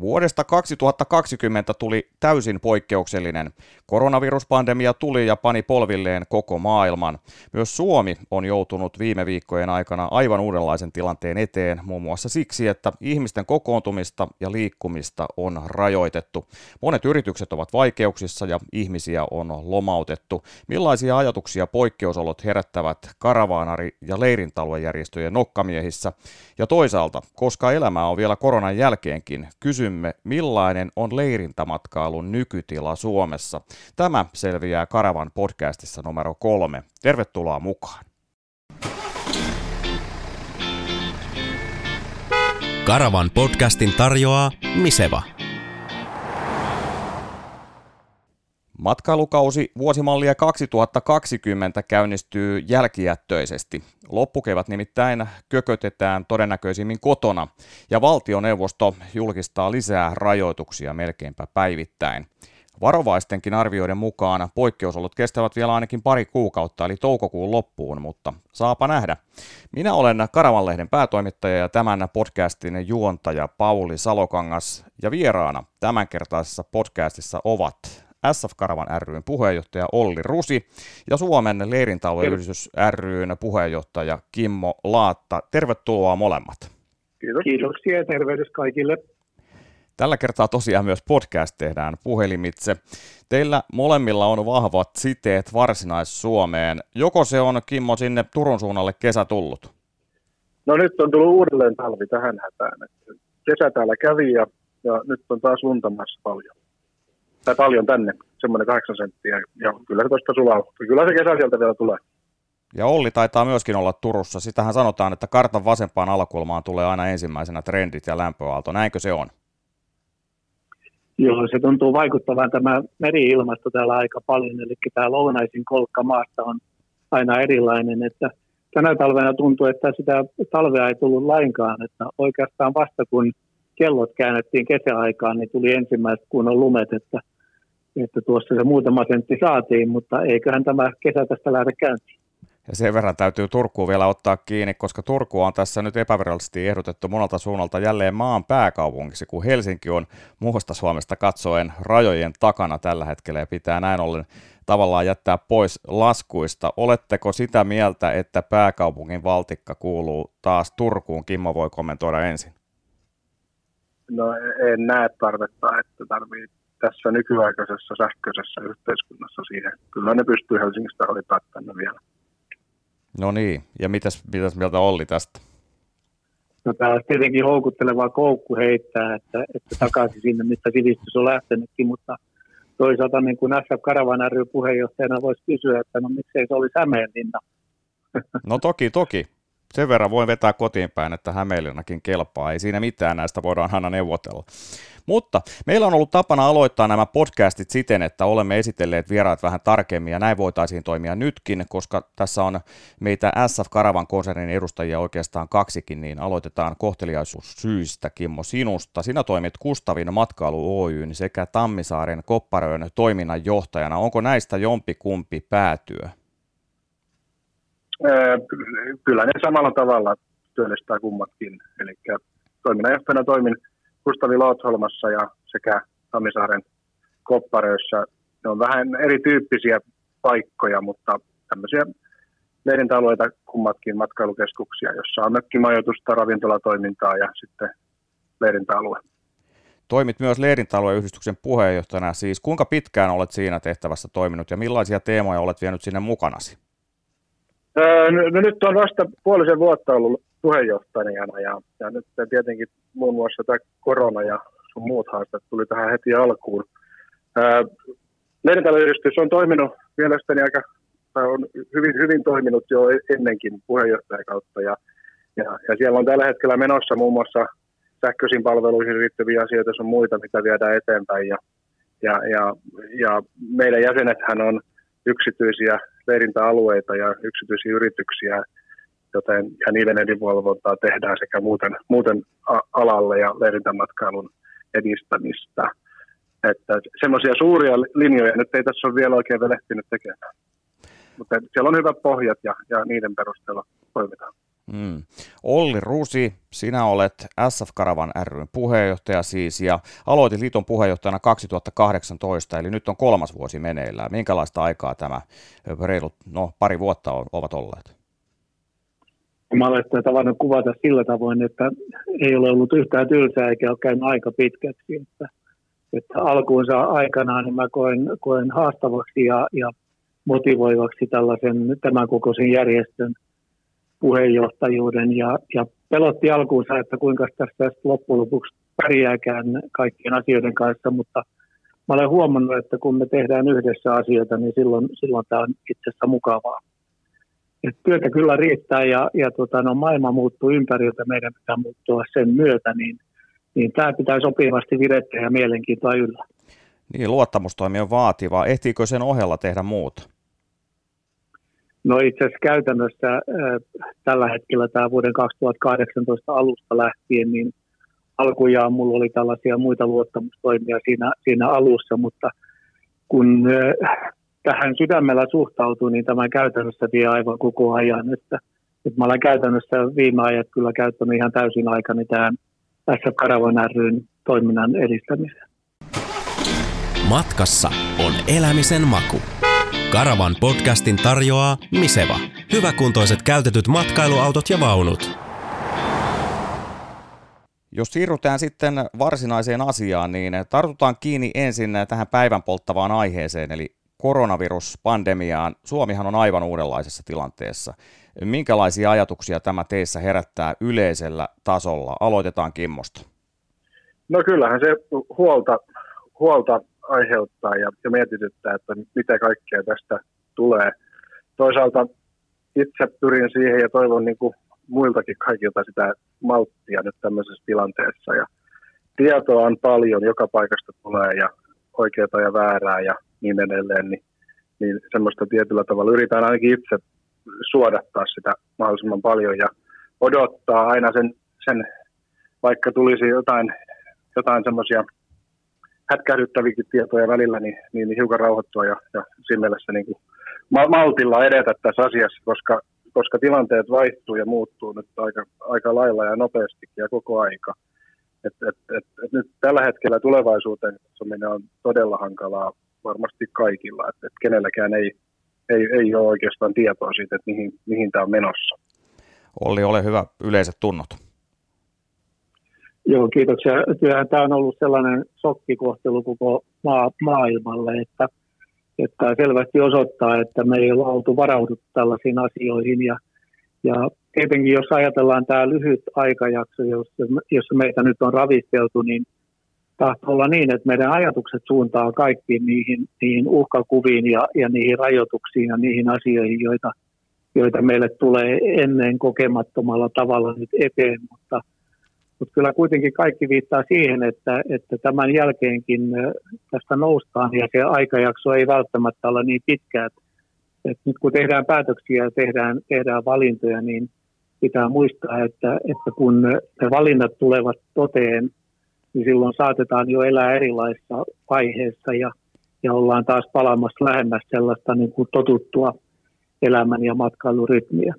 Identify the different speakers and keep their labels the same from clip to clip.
Speaker 1: Vuodesta 2020 tuli täysin poikkeuksellinen. Koronaviruspandemia tuli ja pani polvilleen koko maailman. Myös Suomi on joutunut viime viikkojen aikana aivan uudenlaisen tilanteen eteen, muun muassa siksi, että ihmisten kokoontumista ja liikkumista on rajoitettu. Monet yritykset ovat vaikeuksissa ja ihmisiä on lomautettu. Millaisia ajatuksia poikkeusolot herättävät karavaanari- ja leirintaluejärjestöjen nokkamiehissä? Ja toisaalta, koska elämää on vielä koronan jälkeenkin, kysy kysymme, millainen on leirintämatkailun nykytila Suomessa. Tämä selviää Karavan podcastissa numero kolme. Tervetuloa mukaan.
Speaker 2: Karavan podcastin tarjoaa Miseva.
Speaker 1: Matkailukausi vuosimallia 2020 käynnistyy jälkijättöisesti. Loppukevät nimittäin kökötetään todennäköisimmin kotona ja valtioneuvosto julkistaa lisää rajoituksia melkeinpä päivittäin. Varovaistenkin arvioiden mukaan poikkeusolot kestävät vielä ainakin pari kuukautta, eli toukokuun loppuun, mutta saapa nähdä. Minä olen Karavanlehden päätoimittaja ja tämän podcastin juontaja Pauli Salokangas, ja vieraana tämänkertaisessa podcastissa ovat SF Karavan ryn puheenjohtaja Olli Rusi ja Suomen leirintalueyhdistys ryn puheenjohtaja Kimmo Laatta. Tervetuloa molemmat.
Speaker 3: Kiitos. Kiitoksia ja tervehdys kaikille.
Speaker 1: Tällä kertaa tosiaan myös podcast tehdään puhelimitse. Teillä molemmilla on vahvat siteet Varsinais-Suomeen. Joko se on, Kimmo, sinne Turun suunnalle kesä tullut?
Speaker 3: No nyt on tullut uudelleen talvi tähän hätään. Kesä täällä kävi ja, ja nyt on taas luntamassa paljon tai paljon tänne, semmoinen kahdeksan senttiä, ja kyllä se tuosta sulaa. Kyllä se kesä sieltä vielä tulee.
Speaker 1: Ja Olli taitaa myöskin olla Turussa. Sitähän sanotaan, että kartan vasempaan alakulmaan tulee aina ensimmäisenä trendit ja lämpöaalto. Näinkö se on?
Speaker 3: Joo, se tuntuu vaikuttavan tämä meri-ilmasto täällä aika paljon. Eli tämä lounaisin kolkka maasta on aina erilainen. Että tänä talvena tuntuu, että sitä talvea ei tullut lainkaan. Että oikeastaan vasta kun kellot käännettiin kesäaikaan, niin tuli ensimmäiset kunnon lumet, että että tuossa se muutama sentti saatiin, mutta eiköhän tämä kesä tästä lähde käyntiin.
Speaker 1: Ja sen verran täytyy Turkuun vielä ottaa kiinni, koska Turku on tässä nyt epävirallisesti ehdotettu monelta suunnalta jälleen maan pääkaupungiksi, kun Helsinki on muusta Suomesta katsoen rajojen takana tällä hetkellä ja pitää näin ollen tavallaan jättää pois laskuista. Oletteko sitä mieltä, että pääkaupungin valtikka kuuluu taas Turkuun? Kimmo voi kommentoida ensin.
Speaker 3: No en näe tarvetta, että tarvii tässä nykyaikaisessa sähköisessä yhteiskunnassa siihen. Kyllä ne pystyy Helsingistä hoitaa tänne vielä.
Speaker 1: No niin, ja mitäs, mitäs mieltä Olli tästä?
Speaker 3: No tämä olisi tietenkin houkuttelevaa koukku heittää, että, että takaisin sinne, mistä sivistys on lähtenytkin, mutta toisaalta niin kuin SF Karavan ry puheenjohtajana voisi kysyä, että no miksei se olisi Hämeenlinna.
Speaker 1: No toki, toki. Sen verran voin vetää kotiin päin, että Hämeenlinnakin kelpaa. Ei siinä mitään, näistä voidaan aina neuvotella. Mutta meillä on ollut tapana aloittaa nämä podcastit siten, että olemme esitelleet vieraat vähän tarkemmin ja näin voitaisiin toimia nytkin, koska tässä on meitä SF Karavan konsernin edustajia oikeastaan kaksikin, niin aloitetaan kohteliaisuussyistä Kimmo sinusta. Sinä toimit Kustavin matkailu Oyn sekä Tammisaaren Kopparöön toiminnanjohtajana. Onko näistä jompi kumpi päätyö?
Speaker 3: Kyllä ne samalla tavalla työllistää kummatkin. Eli toiminnanjohtajana toimin Kustavi Lootholmassa ja sekä Tammisaaren Kopparöissä. Ne on vähän erityyppisiä paikkoja, mutta tämmöisiä leirintäalueita kummatkin matkailukeskuksia, jossa on mökkimajoitusta, ravintolatoimintaa ja sitten leirintäalue.
Speaker 1: Toimit myös leirintäalueyhdistyksen puheenjohtajana. Siis kuinka pitkään olet siinä tehtävässä toiminut ja millaisia teemoja olet vienyt sinne mukanasi?
Speaker 3: Öö, no, no nyt on vasta puolisen vuotta ollut puheenjohtajana ja, ja nyt tietenkin muun muassa tämä korona ja sun muut haasteet tuli tähän heti alkuun. Leirintäyhdistys on toiminut mielestäni aika, tai on hyvin, hyvin toiminut jo ennenkin puheenjohtajakautta ja, ja, ja siellä on tällä hetkellä menossa muun muassa sähköisiin palveluihin liittyviä asioita, on muita, mitä viedään eteenpäin ja, ja, ja, ja meidän jäsenethän on yksityisiä leirintäalueita ja yksityisiä yrityksiä, joten, ja niiden edinvalvontaa tehdään sekä muuten, muuten alalle ja leirintämatkailun edistämistä. Että semmoisia suuria linjoja nyt ei tässä ole vielä oikein velehtinyt tekemään. Mutta siellä on hyvät pohjat ja, ja niiden perusteella toimitaan.
Speaker 1: Mm. Olli Rusi, sinä olet SF Karavan ryn puheenjohtaja siis ja aloitit liiton puheenjohtajana 2018, eli nyt on kolmas vuosi meneillään. Minkälaista aikaa tämä reilut no, pari vuotta ovat olleet?
Speaker 4: Mä olen sitä tavannut kuvata sillä tavoin, että ei ole ollut yhtään tylsää eikä ole käynyt aika pitkäksi. Että, että alkuunsa aikanaan niin mä koen, koen haastavaksi ja, ja motivoivaksi tällaisen tämän kokoisen järjestön puheenjohtajuuden ja, ja pelotti alkuunsa, että kuinka tästä loppujen lopuksi pärjääkään kaikkien asioiden kanssa, mutta mä olen huomannut, että kun me tehdään yhdessä asioita, niin silloin, silloin tämä on itse asiassa mukavaa. Et työtä kyllä riittää ja, ja tota, no, maailma muuttuu ympäriltä, meidän pitää muuttua sen myötä, niin, niin tämä pitää sopivasti virettä ja mielenkiintoa yllä.
Speaker 1: Niin, luottamustoimi on vaativa. Ehtiikö sen ohella tehdä muuta?
Speaker 4: No itse asiassa käytännössä äh, tällä hetkellä tämä vuoden 2018 alusta lähtien, niin alkujaan mulla oli tällaisia muita luottamustoimia siinä, siinä alussa, mutta kun äh, tähän sydämellä suhtautuu, niin tämä käytännössä vie aivan koko ajan. Että, että mä olen käytännössä viime ajat kyllä käyttänyt ihan täysin aikani tähän tässä Karavan ryn toiminnan edistämiseen.
Speaker 2: Matkassa on elämisen maku. Karavan podcastin tarjoaa Miseva. Hyväkuntoiset käytetyt matkailuautot ja vaunut.
Speaker 1: Jos siirrytään sitten varsinaiseen asiaan, niin tartutaan kiinni ensin tähän päivän polttavaan aiheeseen, eli koronaviruspandemiaan. Suomihan on aivan uudenlaisessa tilanteessa. Minkälaisia ajatuksia tämä teissä herättää yleisellä tasolla? Aloitetaan Kimmosta.
Speaker 3: No kyllähän se huolta, huolta aiheuttaa ja, ja mietityttää, että mitä kaikkea tästä tulee. Toisaalta itse pyrin siihen ja toivon niin kuin muiltakin kaikilta sitä malttia nyt tämmöisessä tilanteessa. Ja tietoa on paljon, joka paikasta tulee ja oikeaa ja väärää ja niin edelleen, niin, niin semmoista tietyllä tavalla yritän ainakin itse suodattaa sitä mahdollisimman paljon ja odottaa aina sen, sen vaikka tulisi jotain, jotain semmoisia hätkähdyttäviäkin tietoja välillä, niin, niin, niin hiukan rauhoittua ja, ja siinä mielessä niin kuin maltilla edetä tässä asiassa, koska, koska tilanteet vaihtuu ja muuttuu nyt aika, aika lailla ja nopeastikin ja koko aika. Et, et, et, et nyt tällä hetkellä tulevaisuuteen katsominen on todella hankalaa varmasti kaikilla, että et kenelläkään ei, ei, ei ole oikeastaan tietoa siitä, että mihin, mihin tämä on menossa.
Speaker 1: Olli, ole hyvä, yleiset tunnot.
Speaker 4: Joo, kiitoksia. Kyllähän tämä on ollut sellainen sokkikohtelu koko maa, maailmalle, että, että selvästi osoittaa, että me ei ole oltu varauduttu tällaisiin asioihin. Ja, ja tietenkin jos ajatellaan tämä lyhyt aikajakso, jossa, jossa meitä nyt on ravisteltu, niin tahtoo olla niin, että meidän ajatukset suuntaa kaikkiin niihin, niihin uhkakuviin ja, ja niihin rajoituksiin ja niihin asioihin, joita, joita meille tulee ennen kokemattomalla tavalla nyt eteen, mutta – mutta kyllä kuitenkin kaikki viittaa siihen, että, että tämän jälkeenkin tästä noustaan ja se aikajakso ei välttämättä ole niin pitkä. Että, että nyt kun tehdään päätöksiä ja tehdään, tehdään valintoja, niin pitää muistaa, että, että kun ne valinnat tulevat toteen, niin silloin saatetaan jo elää erilaisissa vaiheessa ja, ja ollaan taas palaamassa lähemmäs sellaista niin kuin totuttua elämän ja matkailurytmiä.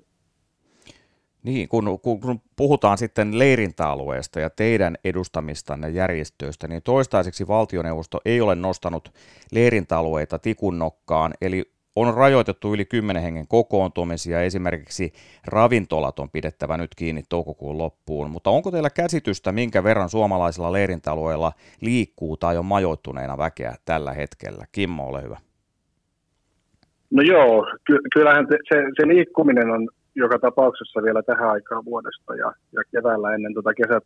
Speaker 1: Niin, kun, kun, kun puhutaan sitten leirintäalueesta ja teidän edustamistanne järjestöistä, niin toistaiseksi valtioneuvosto ei ole nostanut leirintäalueita tikunnokkaan, eli on rajoitettu yli 10 hengen kokoontumisia, esimerkiksi ravintolat on pidettävä nyt kiinni toukokuun loppuun, mutta onko teillä käsitystä, minkä verran suomalaisilla leirintäalueilla liikkuu tai on majoittuneena väkeä tällä hetkellä? Kimmo, ole hyvä.
Speaker 3: No joo, ky- kyllähän se, se liikkuminen on joka tapauksessa vielä tähän aikaan vuodesta ja, ja keväällä ennen tuota kesä,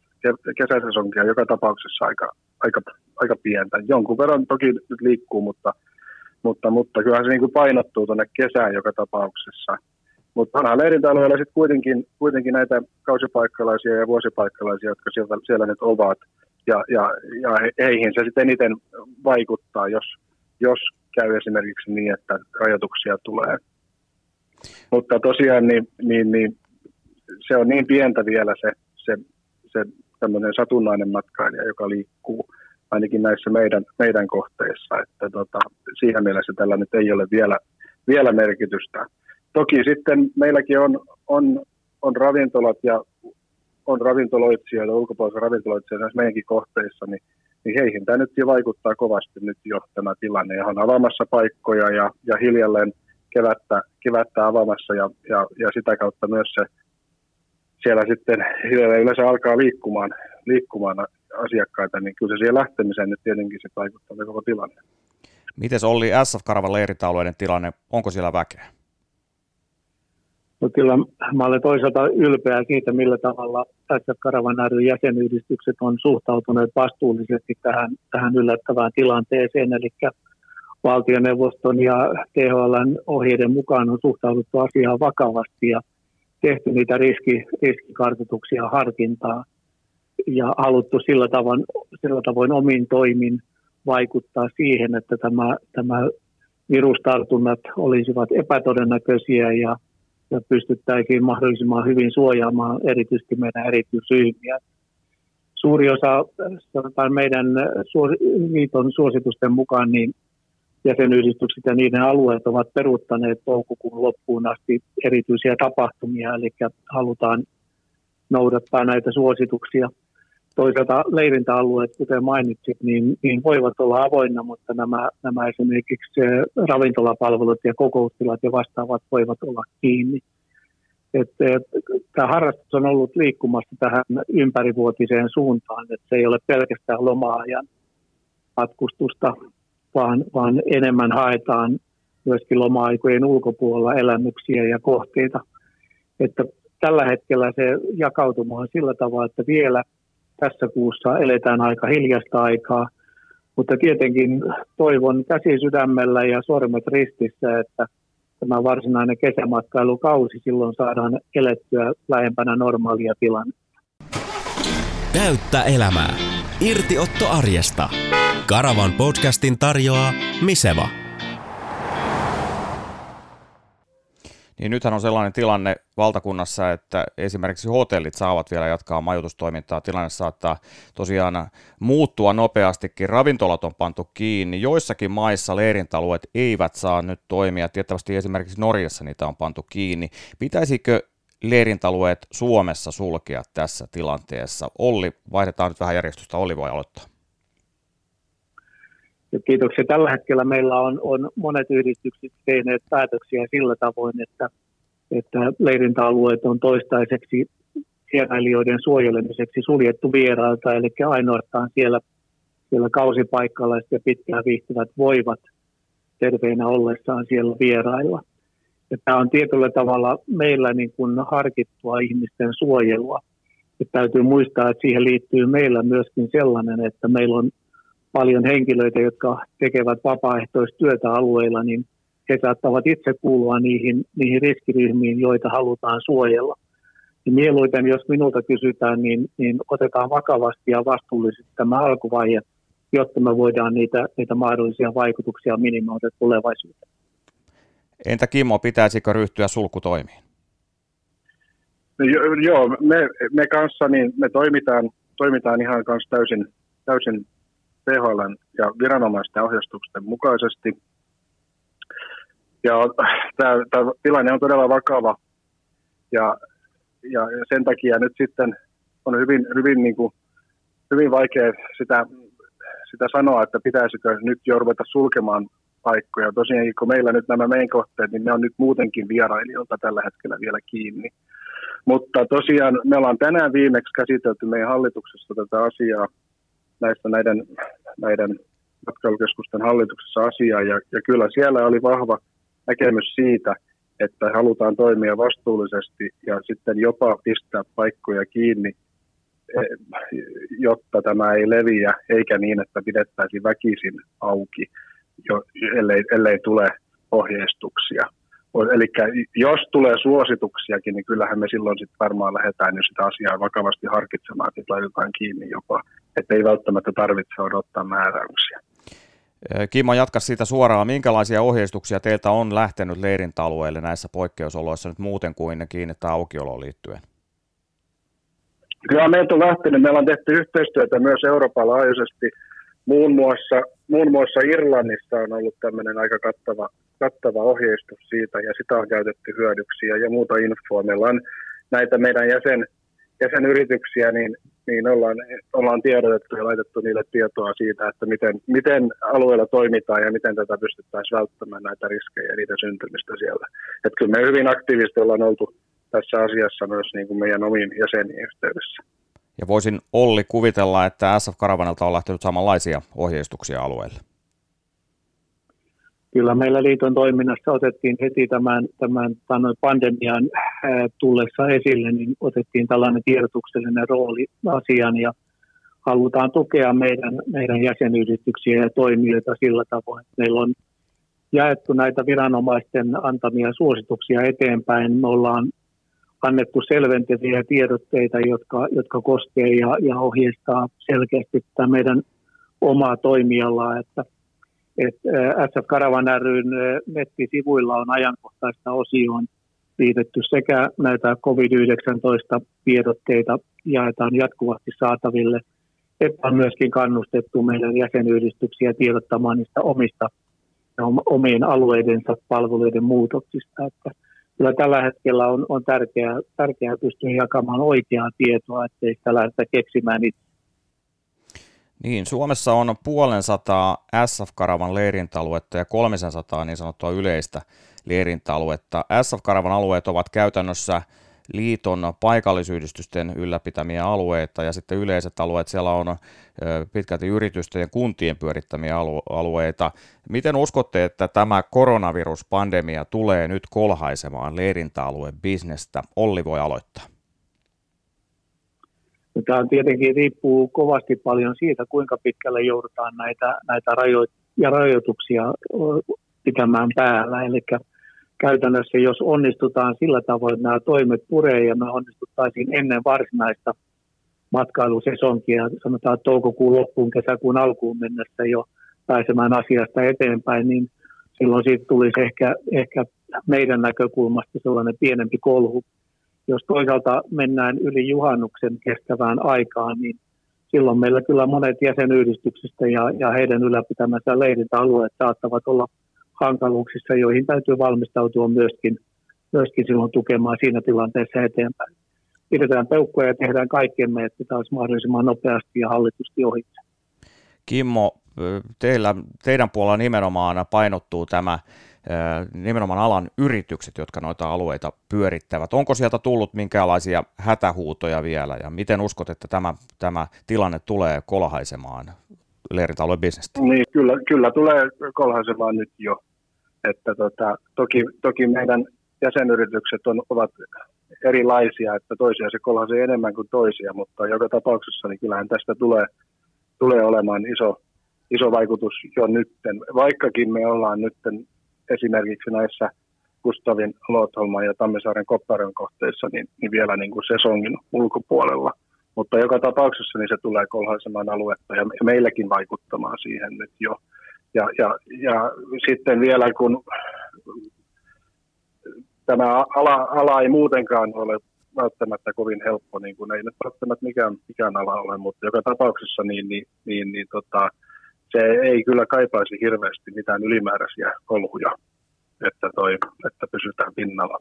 Speaker 3: kesäsesonkia joka tapauksessa aika, aika, aika pientä. Jonkun verran toki nyt liikkuu, mutta, mutta, mutta kyllähän se niin kuin painottuu tuonne kesään joka tapauksessa. Mutta onhan leirintäalueella sitten kuitenkin, kuitenkin näitä kausipaikkalaisia ja vuosipaikkalaisia, jotka siellä, siellä nyt ovat. Ja, ja, ja heihin se sitten eniten vaikuttaa, jos, jos käy esimerkiksi niin, että rajoituksia tulee. Mutta tosiaan niin, niin, niin, se on niin pientä vielä se, se, se tämmöinen satunnainen matkailija, joka liikkuu ainakin näissä meidän, meidän kohteissa, että tota, siinä mielessä tällä nyt ei ole vielä, vielä merkitystä. Toki sitten meilläkin on, on on ravintolat ja on ravintoloitsijoita, ulkopuolisia ravintoloitsijoita näissä meidänkin kohteissa, niin, niin heihin tämä nyt jo vaikuttaa kovasti nyt jo tämä tilanne. Ja on avaamassa paikkoja ja, ja hiljalleen kevättä, kevättä avaamassa ja, ja, ja sitä kautta myös se siellä sitten yleensä alkaa liikkumaan, liikkumaan asiakkaita, niin kyllä se siihen lähtemiseen nyt tietenkin se vaikuttaa koko tilanne.
Speaker 1: Miten oli SF Karavan leiritaulueiden tilanne? Onko siellä väkeä?
Speaker 4: No kyllä mä olen toisaalta ylpeä siitä, millä tavalla SF Karavan ry jäsenyhdistykset on suhtautuneet vastuullisesti tähän, tähän yllättävään tilanteeseen. Eli valtioneuvoston ja THLn ohjeiden mukaan on suhtauduttu asiaan vakavasti ja tehty niitä riski, riskikartoituksia harkintaa ja haluttu sillä tavoin, sillä tavoin omin toimin vaikuttaa siihen, että tämä, tämä virustartunnat olisivat epätodennäköisiä ja, ja pystyttäisiin mahdollisimman hyvin suojaamaan erityisesti meidän erityisryhmiä. Suuri osa sanotaan meidän liiton suositusten mukaan niin jäsenyhdistykset ja niiden alueet ovat peruuttaneet toukokuun loppuun asti erityisiä tapahtumia, eli halutaan noudattaa näitä suosituksia. Toisaalta leirintäalueet, kuten mainitsit, niin, niin voivat olla avoinna, mutta nämä, nämä esimerkiksi ravintolapalvelut ja kokoustilat ja vastaavat voivat olla kiinni. Et, et, tämä harrastus on ollut liikkumassa tähän ympärivuotiseen suuntaan, että se ei ole pelkästään loma-ajan matkustusta, vaan, vaan enemmän haetaan myöskin loma-aikojen ulkopuolella elämyksiä ja kohteita. Että tällä hetkellä se jakautuma on sillä tavalla, että vielä tässä kuussa eletään aika hiljasta aikaa, mutta tietenkin toivon käsi sydämellä ja sormet ristissä, että tämä varsinainen kesämatkailukausi silloin saadaan elettyä lähempänä normaalia tilannetta.
Speaker 2: Täyttä elämää. Irtiotto arjesta. Karavan podcastin tarjoaa Miseva.
Speaker 1: Niin nythän on sellainen tilanne valtakunnassa, että esimerkiksi hotellit saavat vielä jatkaa majoitustoimintaa. Tilanne saattaa tosiaan muuttua nopeastikin. Ravintolat on pantu kiinni. Joissakin maissa leirintalueet eivät saa nyt toimia. Tiettävästi esimerkiksi Norjassa niitä on pantu kiinni. Pitäisikö leirintalueet Suomessa sulkea tässä tilanteessa? Olli, vaihdetaan nyt vähän järjestystä. Olli voi aloittaa.
Speaker 4: Ja kiitoksia. Tällä hetkellä meillä on, on monet yhdistykset tehneet päätöksiä sillä tavoin, että, että leirintäalueet on toistaiseksi vierailijoiden suojelemiseksi suljettu vierailta, eli ainoastaan siellä, siellä kausipaikalaiset ja pitkään viihtyvät voivat terveinä ollessaan siellä vierailla. Ja tämä on tietyllä tavalla meillä niin kuin harkittua ihmisten suojelua. Ja täytyy muistaa, että siihen liittyy meillä myöskin sellainen, että meillä on paljon henkilöitä, jotka tekevät vapaaehtoistyötä alueilla, niin he saattavat itse kuulua niihin, niihin riskiryhmiin, joita halutaan suojella. Ja mieluiten, jos minulta kysytään, niin, niin otetaan vakavasti ja vastuullisesti tämä alkuvaihe, jotta me voidaan niitä, niitä mahdollisia vaikutuksia minimoida tulevaisuuteen.
Speaker 1: Entä Kimmo, pitäisikö ryhtyä sulkutoimiin?
Speaker 3: No, joo, me, me kanssa niin me toimitaan, toimitaan ihan kanssa täysin, täysin THL ja viranomaisten ohjeistusten mukaisesti. Ja tämä, tilanne on todella vakava ja, ja sen takia nyt sitten on hyvin, hyvin, niin kuin, hyvin vaikea sitä, sitä sanoa, että pitäisikö nyt jo ruveta sulkemaan paikkoja. Tosiaan kun meillä nyt nämä meidän kohteet, niin ne on nyt muutenkin vierailijoilta tällä hetkellä vielä kiinni. Mutta tosiaan me ollaan tänään viimeksi käsitelty meidän hallituksessa tätä asiaa näistä näiden, näiden matkailukeskusten hallituksessa asiaa, ja, ja kyllä siellä oli vahva näkemys siitä, että halutaan toimia vastuullisesti ja sitten jopa pistää paikkoja kiinni, eh, jotta tämä ei leviä, eikä niin, että pidettäisiin väkisin auki, jo, ellei, ellei tule ohjeistuksia. Eli jos tulee suosituksiakin, niin kyllähän me silloin sitten varmaan lähdetään jo sitä asiaa vakavasti harkitsemaan, että laitetaan kiinni jopa, että ei välttämättä tarvitse odottaa määräyksiä.
Speaker 1: Kimmo, jatka siitä suoraan. Minkälaisia ohjeistuksia teiltä on lähtenyt leirintäalueelle näissä poikkeusoloissa nyt muuten kuin kiinnittää aukioloon liittyen?
Speaker 3: Kyllä meiltä on lähtenyt. Meillä on tehty yhteistyötä myös Euroopan laajuisesti. Muun muassa, muun muassa Irlannissa on ollut tämmöinen aika kattava kattava ohjeistus siitä ja sitä on käytetty hyödyksi ja, ja muuta infoa. Meillä on näitä meidän jäsen, jäsenyrityksiä, niin, niin ollaan, ollaan tiedotettu ja laitettu niille tietoa siitä, että miten, miten alueella toimitaan ja miten tätä pystyttäisiin välttämään näitä riskejä ja niitä syntymistä siellä. Että kyllä me hyvin aktiivisesti ollaan oltu tässä asiassa myös niin kuin meidän omiin jäsenien yhteydessä.
Speaker 1: Ja voisin Olli kuvitella, että SF Karavanelta on lähtenyt samanlaisia ohjeistuksia alueelle.
Speaker 4: Kyllä meillä liiton toiminnassa otettiin heti tämän, tämän pandemian tullessa esille, niin otettiin tällainen tiedotuksellinen rooli asian ja halutaan tukea meidän, meidän jäsenyrityksiä ja toimijoita sillä tavoin. Meillä on jaettu näitä viranomaisten antamia suosituksia eteenpäin. Me ollaan annettu selventäviä tiedotteita, jotka, jotka koskee ja, ja ohjeistaa selkeästi tätä meidän omaa toimialaa, että, että SF Karavan ryn nettisivuilla on ajankohtaista osioon liitetty sekä näitä COVID-19-tiedotteita jaetaan jatkuvasti saataville, että on myöskin kannustettu meidän jäsenyhdistyksiä tiedottamaan niistä omista omien alueidensa palveluiden muutoksista. Että kyllä tällä hetkellä on, on tärkeää, tärkeää pystyä jakamaan oikeaa tietoa, ettei sitä lähdetä keksimään itse.
Speaker 1: Niin, Suomessa on puolen sataa SF-karavan leirintäaluetta ja 300 niin sanottua yleistä leirintäaluetta. SF-karavan alueet ovat käytännössä liiton paikallisyhdistysten ylläpitämiä alueita ja sitten yleiset alueet, siellä on pitkälti yritysten ja kuntien pyörittämiä alueita. Miten uskotte, että tämä koronaviruspandemia tulee nyt kolhaisemaan leirintäalueen bisnestä? Olli voi aloittaa.
Speaker 4: Tämä tietenkin riippuu kovasti paljon siitä, kuinka pitkälle joudutaan näitä, näitä rajo- ja rajoituksia pitämään päällä. Eli käytännössä, jos onnistutaan sillä tavoin, että nämä toimet puree ja me onnistuttaisiin ennen varsinaista matkailusesonkia, sanotaan toukokuun loppuun, kesäkuun alkuun mennessä jo pääsemään asiasta eteenpäin, niin silloin siitä tulisi ehkä, ehkä meidän näkökulmasta sellainen pienempi kolhu. Jos toisaalta mennään yli juhannuksen kestävään aikaan, niin silloin meillä kyllä monet jäsenyhdistyksistä ja, ja heidän ylläpitämänsä leirintäalueet saattavat olla hankaluuksissa, joihin täytyy valmistautua myöskin, myöskin silloin tukemaan siinä tilanteessa eteenpäin. Pidetään peukkoja ja tehdään kaikkemme, että taas mahdollisimman nopeasti ja hallitusti ohi.
Speaker 1: Kimmo, teillä, teidän puolella nimenomaan painottuu tämä nimenomaan alan yritykset, jotka noita alueita pyörittävät. Onko sieltä tullut minkälaisia hätähuutoja vielä ja miten uskot, että tämä, tämä tilanne tulee kolhaisemaan leirintäalueen bisnestä?
Speaker 3: Niin, kyllä, kyllä tulee kolhaisemaan nyt jo. Että tota, toki, toki meidän jäsenyritykset on, ovat erilaisia, että toisia se kolhaisee enemmän kuin toisia, mutta joka tapauksessa niin kyllähän tästä tulee, tulee olemaan iso, iso vaikutus jo nytten. Vaikkakin me ollaan nytten esimerkiksi näissä Gustavin, Lotholman ja Tammisaaren Kopparon kohteissa niin, niin vielä niin kuin sesongin ulkopuolella. Mutta joka tapauksessa niin se tulee kolhaisemaan aluetta ja meilläkin vaikuttamaan siihen nyt jo. Ja, ja, ja sitten vielä kun tämä ala, ala ei muutenkaan ole välttämättä kovin helppo, niin kuin ei nyt välttämättä mikään, mikään ala ole, mutta joka tapauksessa niin, niin, niin, niin tota, se ei kyllä kaipaisi hirveästi mitään ylimääräisiä kolhuja, että, toi, että pysytään pinnalla.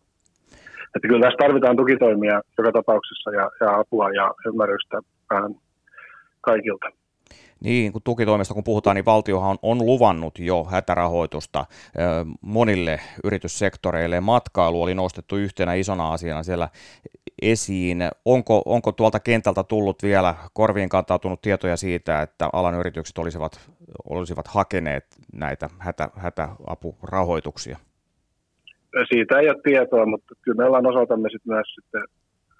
Speaker 3: Että kyllä tässä tarvitaan tukitoimia joka tapauksessa ja, ja apua ja ymmärrystä vähän kaikilta.
Speaker 1: Niin, kun tukitoimista kun puhutaan, niin valtiohan on, on luvannut jo hätärahoitusta monille yrityssektoreille. Matkailu oli nostettu yhtenä isona asiana siellä esiin. Onko, onko tuolta kentältä tullut vielä korviin kantautunut tietoja siitä, että alan yritykset olisivat, olisivat hakeneet näitä hätä, hätäapurahoituksia?
Speaker 3: Siitä ei ole tietoa, mutta kyllä me ollaan osaltamme sit myös sitten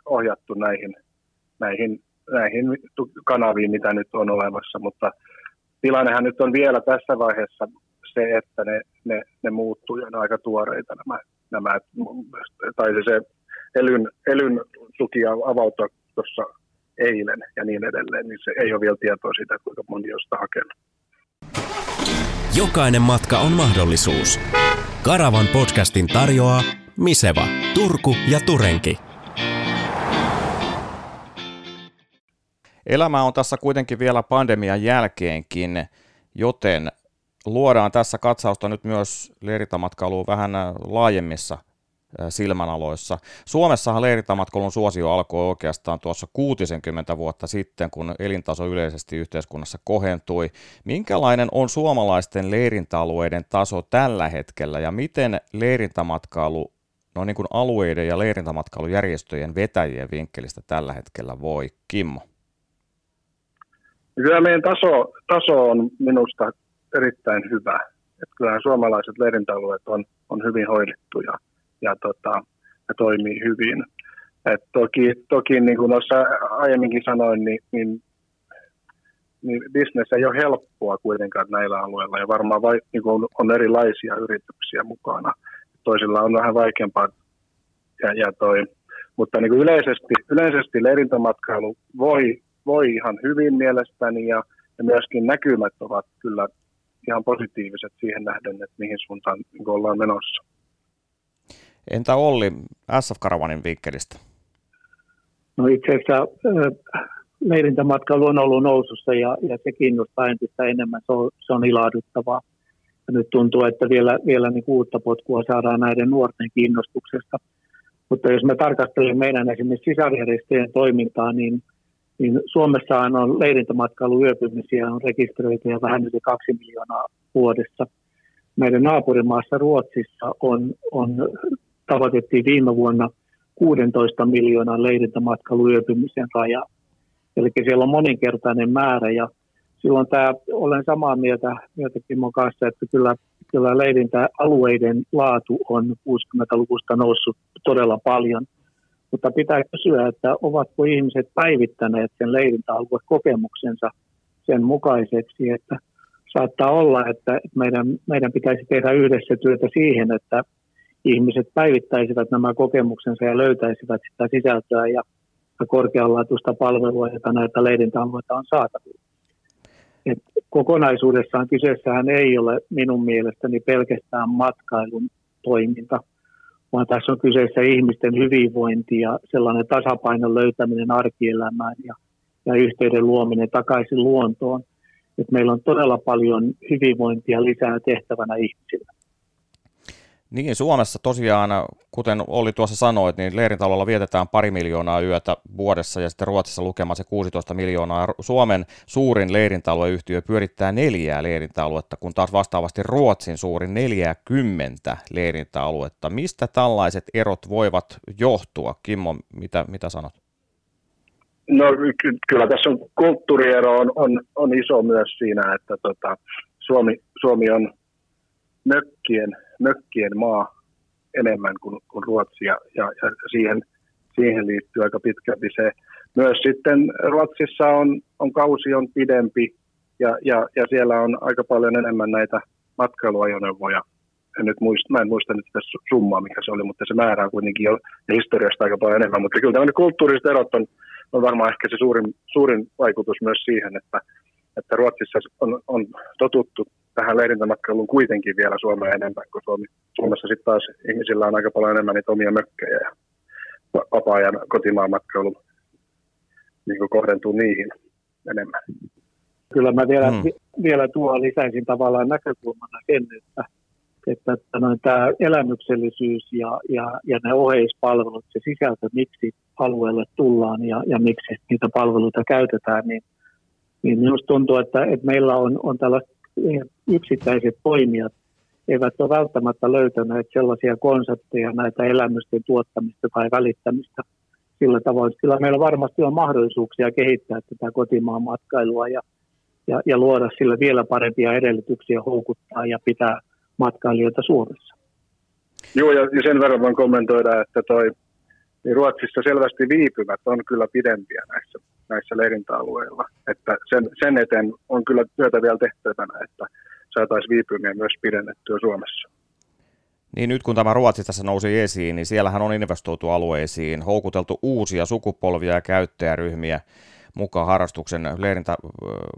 Speaker 3: ohjattu näihin, näihin näihin kanaviin, mitä nyt on olemassa, mutta tilannehan nyt on vielä tässä vaiheessa se, että ne, ne, ne muuttuu ja ne aika tuoreita nämä, nämä tai se elyn, elyn tuki avautua tuossa eilen ja niin edelleen, niin se ei ole vielä tietoa siitä, kuinka moni on sitä hakenut.
Speaker 2: Jokainen matka on mahdollisuus. Karavan podcastin tarjoaa Miseva, Turku ja Turenki.
Speaker 1: Elämä on tässä kuitenkin vielä pandemian jälkeenkin, joten luodaan tässä katsausta nyt myös leirintamatkailuun vähän laajemmissa silmänaloissa. Suomessahan leirintämatkailun suosio alkoi oikeastaan tuossa 60 vuotta sitten, kun elintaso yleisesti yhteiskunnassa kohentui. Minkälainen on suomalaisten leirintäalueiden taso tällä hetkellä ja miten leirintämatkailu no niin kuin alueiden ja leirintämatkailujärjestöjen vetäjien vinkkelistä tällä hetkellä voi? Kimmo.
Speaker 3: Kyllä meidän taso, taso on minusta erittäin hyvä. Että kyllähän suomalaiset leirintäalueet on, on hyvin hoidettu ja, tota, ja toimii hyvin. Et toki, toki niin kuin aiemminkin sanoin, niin, niin, niin business ei ole helppoa kuitenkaan näillä alueilla ja varmaan vai, niin kuin on, on erilaisia yrityksiä mukana. Toisilla on vähän vaikeampaa ja, ja toi, mutta niin kuin yleisesti, yleisesti leirintämatkailu voi, voi ihan hyvin mielestäni ja, ja myöskin näkymät ovat kyllä ihan positiiviset siihen nähden, että mihin suuntaan niin ollaan menossa.
Speaker 1: Entä Olli SF Karavanin vinkkelistä?
Speaker 4: No itse asiassa leirintämatkailu on ollut nousussa ja, ja se kiinnostaa entistä enemmän, se on, se on ilahduttavaa. Ja nyt tuntuu, että vielä, vielä niin uutta potkua saadaan näiden nuorten kiinnostuksesta. Mutta jos me tarkastelemme meidän esimerkiksi sisarjärjestöjen toimintaa, niin niin Suomessahan on leirintämatkailu yöpymisiä on rekisteröity ja vähän yli kaksi miljoonaa vuodessa. Meidän naapurimaassa Ruotsissa on, on tavoitettiin viime vuonna 16 miljoonan leirintämatkailu yöpymisen raja. Eli siellä on moninkertainen määrä ja silloin tämä, olen samaa mieltä, mieltä Kimmo kanssa, että kyllä, kyllä leirintäalueiden laatu on 60-luvusta noussut todella paljon – mutta pitää kysyä, että ovatko ihmiset päivittäneet sen leirintäaluekokemuksensa sen mukaiseksi, että saattaa olla, että meidän, meidän pitäisi tehdä yhdessä työtä siihen, että ihmiset päivittäisivät nämä kokemuksensa ja löytäisivät sitä sisältöä ja korkeanlaatuista palvelua, jota näitä leirintäalueita on saatavilla. Et kokonaisuudessaan kyseessähän ei ole minun mielestäni pelkästään matkailun toiminta, vaan tässä on kyseessä ihmisten hyvinvointi ja sellainen tasapainon löytäminen arkielämään ja, ja yhteyden luominen takaisin luontoon. Et meillä on todella paljon hyvinvointia lisää tehtävänä ihmisillä.
Speaker 1: Niin, Suomessa tosiaan, kuten oli tuossa sanoit, niin leirintäalueella vietetään pari miljoonaa yötä vuodessa ja sitten Ruotsissa lukema se 16 miljoonaa. Suomen suurin leirintäalueyhtiö pyörittää neljää leirintäaluetta, kun taas vastaavasti Ruotsin suurin 40 leirintäaluetta. Mistä tällaiset erot voivat johtua? Kimmo, mitä, mitä sanot?
Speaker 3: No ky- kyllä tässä on kulttuuriero on, on, on iso myös siinä, että tota, Suomi, Suomi on mökkien mökkien maa enemmän kuin, kuin Ruotsi ja, ja, ja siihen, siihen liittyy aika pitkälti se. Myös sitten Ruotsissa on, on kausi on pidempi ja, ja, ja siellä on aika paljon enemmän näitä matkailuajoneuvoja. En nyt muista, mä en muista nyt sitä summaa, mikä se oli, mutta se määrä on kuitenkin jo historiasta aika paljon enemmän. Mutta kyllä tämmöinen kulttuuriset erot on, on varmaan ehkä se suurin, suurin vaikutus myös siihen, että, että Ruotsissa on, on totuttu tähän leirintämatkailuun kuitenkin vielä Suomea enemmän kuin Suomi. Suomessa sitten taas ihmisillä on aika paljon enemmän niitä omia mökkejä ja vapaa-ajan kotimaan matkailu niin kohdentuu niihin enemmän.
Speaker 4: Kyllä mä vielä, hmm. vielä tuo lisäisin tavallaan näkökulmana sen, että, että, että noin tämä elämyksellisyys ja, ja, ja ne oheispalvelut, se sisältö, miksi alueelle tullaan ja, ja miksi niitä palveluita käytetään, niin, niin minusta tuntuu, että, että meillä on, on tällaista yksittäiset toimijat eivät ole välttämättä löytäneet sellaisia konsepteja näitä elämysten tuottamista tai välittämistä sillä tavoin. Kyllä meillä varmasti on mahdollisuuksia kehittää tätä kotimaan matkailua ja, ja, ja luoda sille vielä parempia edellytyksiä houkuttaa ja pitää matkailijoita Suomessa.
Speaker 3: Joo, ja sen verran voin kommentoida, että toi, niin Ruotsissa selvästi viipymät on kyllä pidempiä näissä näissä leirintäalueilla. Että sen, sen eteen on kyllä työtä vielä tehtävänä, että saataisiin viipymiä myös pidennettyä Suomessa.
Speaker 1: Niin nyt kun tämä Ruotsi tässä nousi esiin, niin siellähän on investoitu alueisiin, houkuteltu uusia sukupolvia ja käyttäjäryhmiä mukaan harrastuksen, leirintä,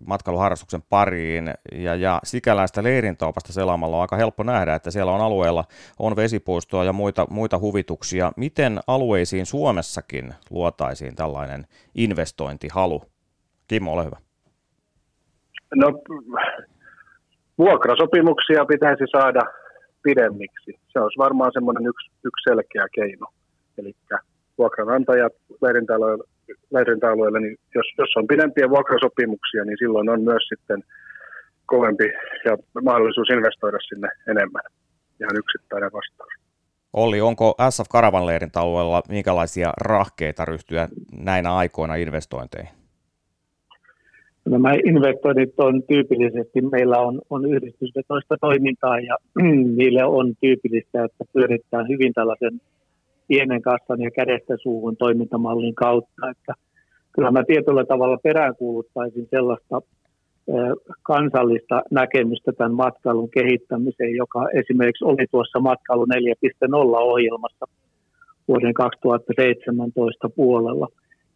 Speaker 1: matkailuharrastuksen pariin. Ja, ja sikäläistä leirintäopasta selaamalla on aika helppo nähdä, että siellä on alueella on vesipuistoa ja muita, muita huvituksia. Miten alueisiin Suomessakin luotaisiin tällainen investointihalu? Kimmo, ole hyvä.
Speaker 3: No, vuokrasopimuksia pitäisi saada, pidemmiksi. Se olisi varmaan semmoinen yksi, yksi selkeä keino. Eli vuokranantajat leirintäalueille, niin jos, jos on pidempiä vuokrasopimuksia, niin silloin on myös sitten kovempi ja mahdollisuus investoida sinne enemmän. Ihan yksittäinen vastaus.
Speaker 1: Olli, onko SF Karavan leirintäalueella minkälaisia rahkeita ryhtyä näinä aikoina investointeihin?
Speaker 4: Nämä investoinnit on tyypillisesti, meillä on, on yhdistysvetoista toimintaa ja niille on tyypillistä, että pyörittää hyvin tällaisen pienen kassan ja kädestä suuhun toimintamallin kautta. Että kyllä mä tietyllä tavalla peräänkuuluttaisin sellaista kansallista näkemystä tämän matkailun kehittämiseen, joka esimerkiksi oli tuossa matkailu 4.0-ohjelmassa vuoden 2017 puolella,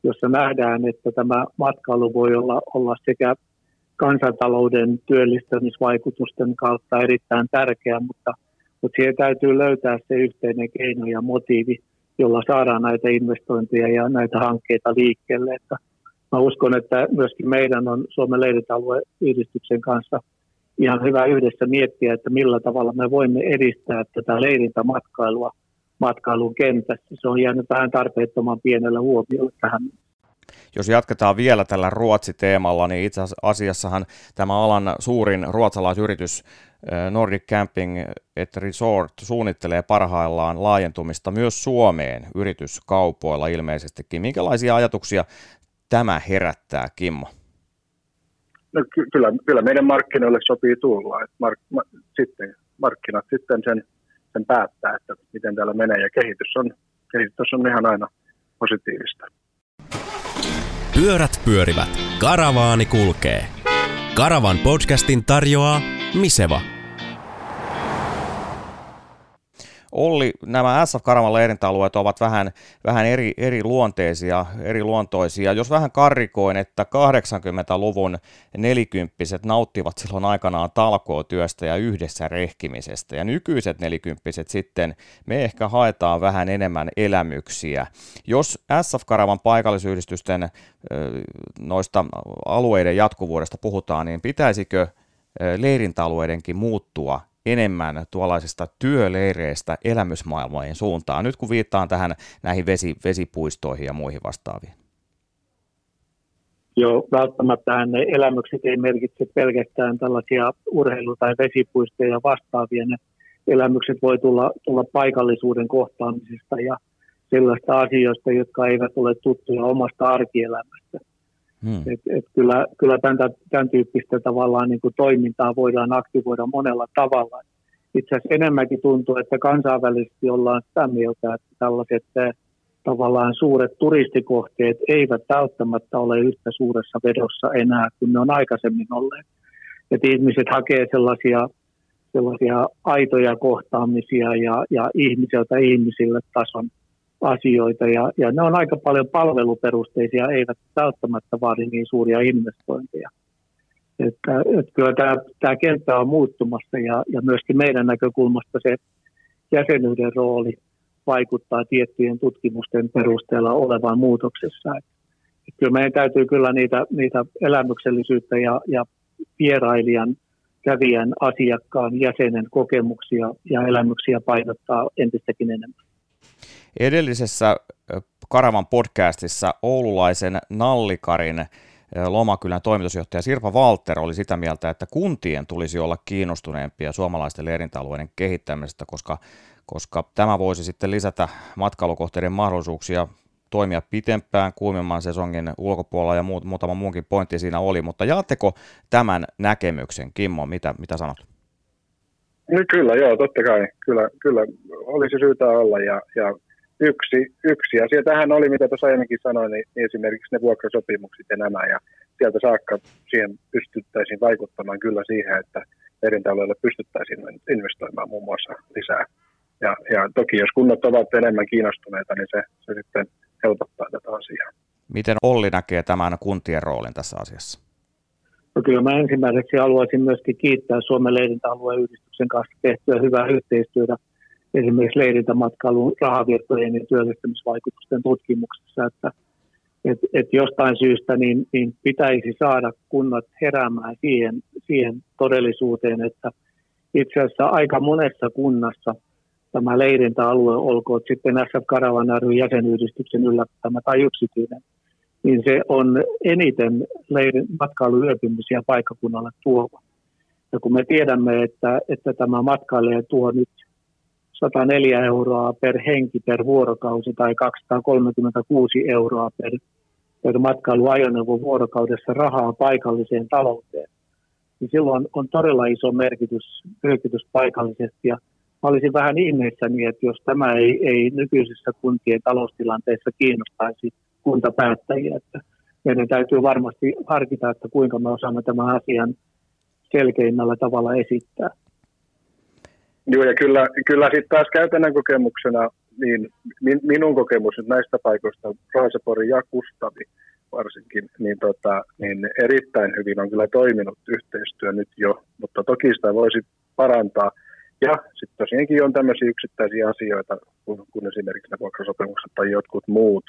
Speaker 4: jossa nähdään, että tämä matkailu voi olla, olla sekä kansantalouden työllistämisvaikutusten kautta erittäin tärkeä, mutta, mutta siihen täytyy löytää se yhteinen keino ja motiivi, jolla saadaan näitä investointeja ja näitä hankkeita liikkeelle. Että mä uskon, että myöskin meidän on Suomen leirintäalueyhdistyksen kanssa ihan hyvä yhdessä miettiä, että millä tavalla me voimme edistää tätä leirintämatkailua matkailun kentässä. Se on jäänyt vähän tarpeettoman pienellä huomiolla tähän.
Speaker 1: Jos jatketaan vielä tällä Ruotsi-teemalla, niin itse asiassahan tämä alan suurin ruotsalaisyritys Nordic Camping et Resort suunnittelee parhaillaan laajentumista myös Suomeen yrityskaupoilla ilmeisestikin. Minkälaisia ajatuksia tämä herättää, Kimmo?
Speaker 3: No, ky- kyllä, kyllä meidän markkinoille sopii tulla. Et mark- ma- sitten markkinat sitten sen, sen päättää, että miten täällä menee ja kehitys on, kehitys on ihan aina positiivista.
Speaker 2: Pyörät pyörivät, karavaani kulkee. Karavan podcastin tarjoaa Miseva.
Speaker 1: Olli, nämä SF Karavan leirintäalueet ovat vähän, vähän eri, eri luonteisia, eri luontoisia. Jos vähän karrikoin, että 80-luvun nelikymppiset nauttivat silloin aikanaan talkootyöstä ja yhdessä rehkimisestä, ja nykyiset nelikymppiset sitten me ehkä haetaan vähän enemmän elämyksiä. Jos SF Karavan paikallisyhdistysten noista alueiden jatkuvuudesta puhutaan, niin pitäisikö leirintäalueidenkin muuttua enemmän tuollaisista työleireistä elämysmaailmojen suuntaan, nyt kun viittaan tähän näihin vesi, vesipuistoihin ja muihin vastaaviin?
Speaker 4: Joo, välttämättä ne elämykset ei merkitse pelkästään tällaisia urheilu- tai vesipuistoja vastaavia. Ne elämykset voi tulla, tulla paikallisuuden kohtaamisesta ja sellaista asioista, jotka eivät ole tuttuja omasta arkielämästä. Hmm. Et, et kyllä, kyllä tämän, tämän tyyppistä tavallaan niin kuin toimintaa voidaan aktivoida monella tavalla. Itse asiassa enemmänkin tuntuu, että kansainvälisesti ollaan sitä mieltä, että tällaiset tavallaan suuret turistikohteet eivät välttämättä ole yhtä suuressa vedossa enää kuin ne on aikaisemmin olleet. Että ihmiset hakee sellaisia, sellaisia aitoja kohtaamisia ja, ja ihmiseltä ihmisille tason asioita ja, ja ne on aika paljon palveluperusteisia, eivät välttämättä vaadi niin suuria investointeja. Että, että kyllä tämä, tämä kenttä on muuttumassa ja, ja myöskin meidän näkökulmasta se jäsenyyden rooli vaikuttaa tiettyjen tutkimusten perusteella olevaan muutoksessa. Että, että kyllä meidän täytyy kyllä niitä, niitä elämyksellisyyttä ja, ja vierailijan, kävijän, asiakkaan, jäsenen kokemuksia ja elämyksiä painottaa entistäkin enemmän.
Speaker 1: Edellisessä Karavan podcastissa oululaisen Nallikarin Lomakylän toimitusjohtaja Sirpa Walter oli sitä mieltä, että kuntien tulisi olla kiinnostuneempia suomalaisten leirintäalueiden kehittämisestä, koska, koska tämä voisi sitten lisätä matkailukohteiden mahdollisuuksia toimia pitempään kuumemman sesongin ulkopuolella ja muut, muutama muunkin pointti siinä oli, mutta jaatteko tämän näkemyksen, Kimmo, mitä, mitä sanot?
Speaker 3: No kyllä, joo, totta kai. Kyllä, kyllä olisi syytä olla ja, ja yksi, yksi asia tähän oli, mitä tuossa aiemminkin sanoin, niin, niin esimerkiksi ne vuokrasopimukset ja nämä, ja sieltä saakka siihen pystyttäisiin vaikuttamaan kyllä siihen, että perintäalueelle pystyttäisiin investoimaan muun muassa lisää. Ja, ja toki jos kunnat ovat enemmän kiinnostuneita, niin se, se sitten helpottaa tätä asiaa.
Speaker 1: Miten Olli näkee tämän kuntien roolin tässä asiassa?
Speaker 4: No kyllä mä ensimmäiseksi haluaisin myöskin kiittää Suomen leirintäalueen yhdistyksen kanssa tehtyä hyvää yhteistyötä esimerkiksi leirintämatkailun rahavirtojen ja työllistämisvaikutusten tutkimuksessa, että et, et jostain syystä niin, niin pitäisi saada kunnat heräämään siihen, siihen todellisuuteen, että itse asiassa aika monessa kunnassa tämä leirintäalue, olkoon sitten SF Karavan ry jäsenyhdistyksen yllättämä tai yksityinen, niin se on eniten matkailuyöpymisiä paikkakunnalle tuova. Ja kun me tiedämme, että, että tämä matkailija tuo nyt 104 euroa per henki per vuorokausi tai 236 euroa per, per matkailuajoneuvo vuorokaudessa rahaa paikalliseen talouteen, niin silloin on todella iso merkitys, merkitys paikallisesti. Ja mä olisin vähän ihmeissäni, että jos tämä ei, ei nykyisessä kuntien taloustilanteessa kiinnostaisi kuntapäättäjiä, että meidän täytyy varmasti harkita, että kuinka me osaamme tämän asian selkeimmällä tavalla esittää.
Speaker 3: Joo, ja kyllä, kyllä sitten taas käytännön kokemuksena, niin min, minun kokemus nyt näistä paikoista, Raasepori ja Kustavi varsinkin, niin, tota, niin erittäin hyvin on kyllä toiminut yhteistyö nyt jo, mutta toki sitä voisi parantaa. Ja sitten tosiaankin on tämmöisiä yksittäisiä asioita, kun, kun esimerkiksi ne vuokrasopimukset tai jotkut muut.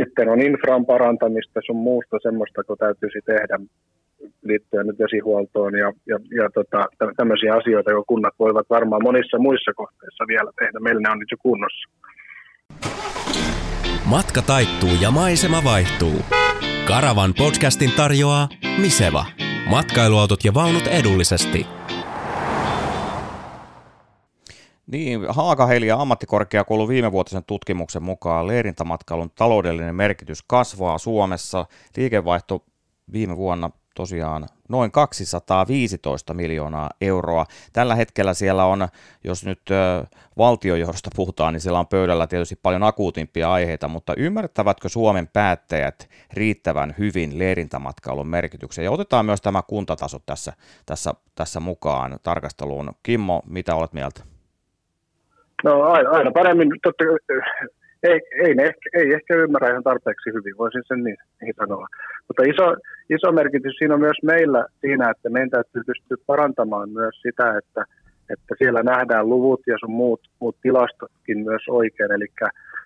Speaker 3: Sitten on infran parantamista sun muusta semmoista, kun täytyisi tehdä liittyen nyt vesihuoltoon ja, ja, ja tota, tämmöisiä asioita, joita kunnat voivat varmaan monissa muissa kohteissa vielä tehdä. Meillä ne on nyt jo kunnossa.
Speaker 2: Matka taittuu ja maisema vaihtuu. Karavan podcastin tarjoaa Miseva. Matkailuautot ja vaunut edullisesti.
Speaker 1: Niin, Haakaheli ja ammattikorkeakoulun viimevuotisen tutkimuksen mukaan leirintämatkailun taloudellinen merkitys kasvaa Suomessa. Liikevaihto viime vuonna tosiaan noin 215 miljoonaa euroa. Tällä hetkellä siellä on, jos nyt valtiojohdosta puhutaan, niin siellä on pöydällä tietysti paljon akuutimpia aiheita, mutta ymmärtävätkö Suomen päättäjät riittävän hyvin leirintämatkailun merkityksen? Ja otetaan myös tämä kuntataso tässä, tässä, tässä mukaan tarkasteluun. Kimmo, mitä olet mieltä?
Speaker 3: No aina paremmin, totta, ei, ei, ne ei ehkä ymmärrä ihan tarpeeksi hyvin, voisin sen niin, niin sanoa. Mutta iso, iso merkitys siinä on myös meillä siinä, että meidän täytyy pystyä parantamaan myös sitä, että, että siellä nähdään luvut ja sun muut, muut tilastotkin myös oikein. Eli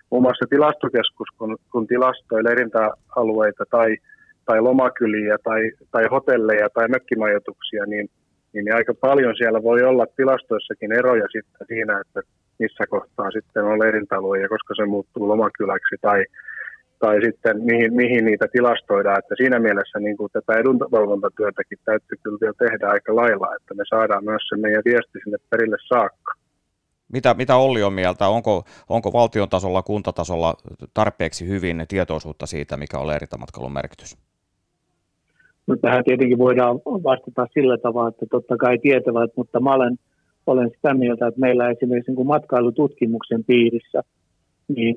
Speaker 3: muun muassa tilastokeskus, kun, kun tilastoi leirintäalueita tai, tai lomakyliä tai, tai hotelleja tai mökkimajoituksia, niin, niin aika paljon siellä voi olla tilastoissakin eroja sitten siinä, että missä kohtaa sitten on leirintäalue ja koska se muuttuu lomakyläksi tai, tai sitten mihin, mihin niitä tilastoidaan. Että siinä mielessä niin kuin tätä edunvalvontatyötäkin täytyy kyllä tehdä aika lailla, että me saadaan myös se meidän viesti sinne perille saakka.
Speaker 1: Mitä, mitä Olli on mieltä? Onko, onko valtion tasolla, kuntatasolla tarpeeksi hyvin tietoisuutta siitä, mikä on leirintämatkailun merkitys?
Speaker 4: No, tähän tietenkin voidaan vastata sillä tavalla, että totta kai tietävät, mutta mä olen olen sitä mieltä, että meillä esimerkiksi niin matkailututkimuksen piirissä niin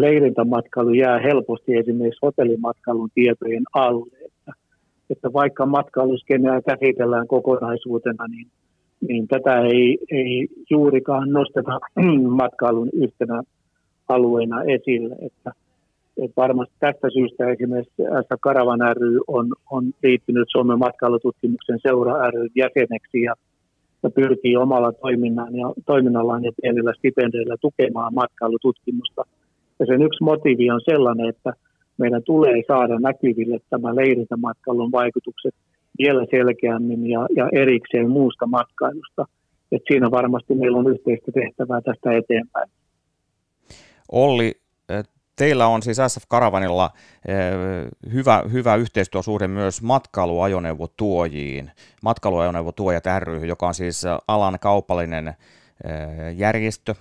Speaker 4: leirintämatkailu jää helposti esimerkiksi hotellimatkailun tietojen alle. Että, että vaikka matkailuskeneä käsitellään kokonaisuutena, niin, niin tätä ei, ei juurikaan nosteta matkailun yhtenä alueena esille. Että, että varmasti tästä syystä esimerkiksi S. Karavan ry on, on liittynyt Suomen matkailututkimuksen seura ry jäseneksi ja ja pyrkii omalla toiminnan ja, toiminnallaan ja pienillä stipendeillä tukemaan matkailututkimusta. Ja sen yksi motiivi on sellainen, että meidän tulee saada näkyville tämä leirintämatkailun vaikutukset vielä selkeämmin ja, ja erikseen muusta matkailusta. Et siinä varmasti meillä on yhteistä tehtävää tästä eteenpäin.
Speaker 1: Olli, Teillä on siis SF Karavanilla eh, hyvä, hyvä yhteistyösuhde myös matkailuajoneuvotuojiin, matkailuajoneuvotuojat ry, joka on siis alan kaupallinen eh, järjestö,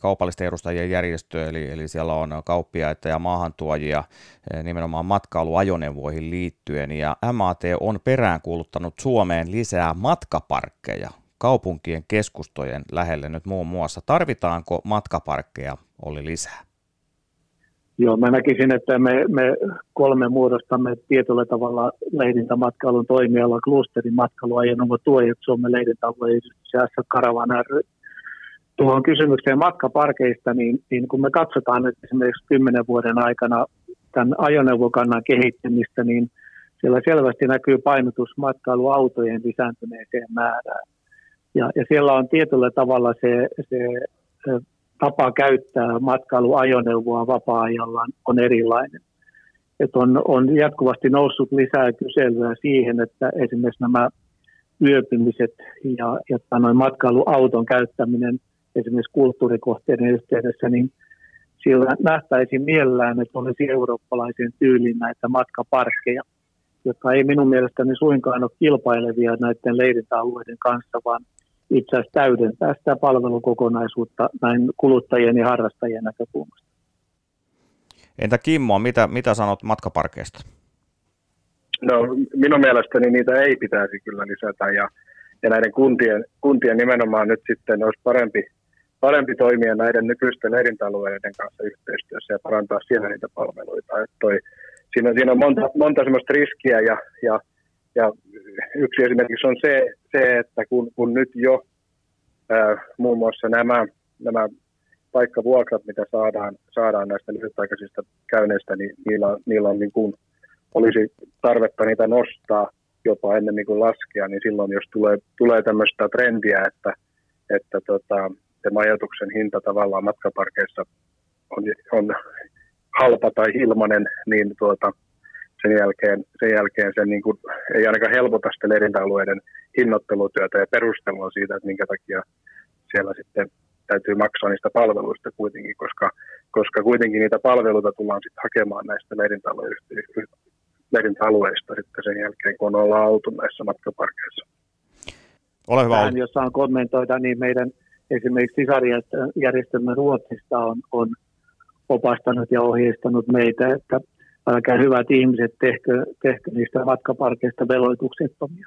Speaker 1: kaupallisten edustajien järjestö, eli, eli siellä on kauppiaita ja maahantuojia eh, nimenomaan matkailuajoneuvoihin liittyen, ja MAT on peräänkuuluttanut Suomeen lisää matkaparkkeja kaupunkien keskustojen lähelle nyt muun muassa. Tarvitaanko matkaparkkeja oli lisää?
Speaker 4: Joo, mä näkisin, että me, me kolme muodostamme tietyllä tavalla lehdintämatkailun toimiala, klusterin matkailuajoneuvo tuojat Suomen lehdintäalueen ja Karavan ry. Tuohon kysymykseen matkaparkeista, niin, niin kun me katsotaan että esimerkiksi kymmenen vuoden aikana tämän ajoneuvokannan kehittämistä, niin siellä selvästi näkyy painotus matkailuautojen lisääntyneeseen määrään. Ja, ja siellä on tietyllä tavalla se, se tapa käyttää matkailuajoneuvoa vapaa-ajalla on erilainen. Et on, on jatkuvasti noussut lisää kyselyä siihen, että esimerkiksi nämä yöpymiset ja, ja noin matkailuauton käyttäminen esimerkiksi kulttuurikohteiden yhteydessä, niin sillä nähtäisiin mielellään, että olisi eurooppalaisen tyylin näitä matkaparkkeja, jotka ei minun mielestäni suinkaan ole kilpailevia näiden leirintäalueiden kanssa, vaan itse asiassa täydentää sitä palvelukokonaisuutta näin kuluttajien ja harrastajien näkökulmasta.
Speaker 1: Entä Kimmo, mitä, mitä sanot matkaparkeista?
Speaker 3: No minun mielestäni niitä ei pitäisi kyllä lisätä ja, ja näiden kuntien, kuntien nimenomaan nyt sitten olisi parempi, parempi toimia näiden nykyisten leirintäalueiden kanssa yhteistyössä ja parantaa siellä niitä palveluita. Että toi, siinä, siinä on monta, monta sellaista riskiä ja, ja, ja yksi esimerkiksi on se, se että kun, kun nyt jo ää, muun muassa nämä, nämä paikkavuokrat, mitä saadaan, saadaan näistä lyhytaikaisista käynneistä, niin niillä, niillä on niin kuin, olisi tarvetta niitä nostaa jopa ennen niin kuin laskea, niin silloin jos tulee, tulee tämmöistä trendiä, että, että tota, se majoituksen hinta tavallaan matkaparkeissa on, on halpa tai ilmanen, niin tuota, sen jälkeen, sen jälkeen se niin kuin, ei ainakaan helpota sitä leirintäalueiden hinnoittelutyötä ja perustelua siitä, että minkä takia siellä sitten täytyy maksaa niistä palveluista kuitenkin, koska, koska kuitenkin niitä palveluita tullaan sitten hakemaan näistä leirintäalueista sitten sen jälkeen, kun ollaan oltu näissä matkaparkeissa.
Speaker 1: Ole hyvä. Tähän,
Speaker 4: jos saan kommentoida, niin meidän esimerkiksi sisarijärjestelmä Ruotsista on, on opastanut ja ohjeistanut meitä, että älkää hyvät ihmiset tehkö, tehkö niistä matkaparkeista veloituksettomia.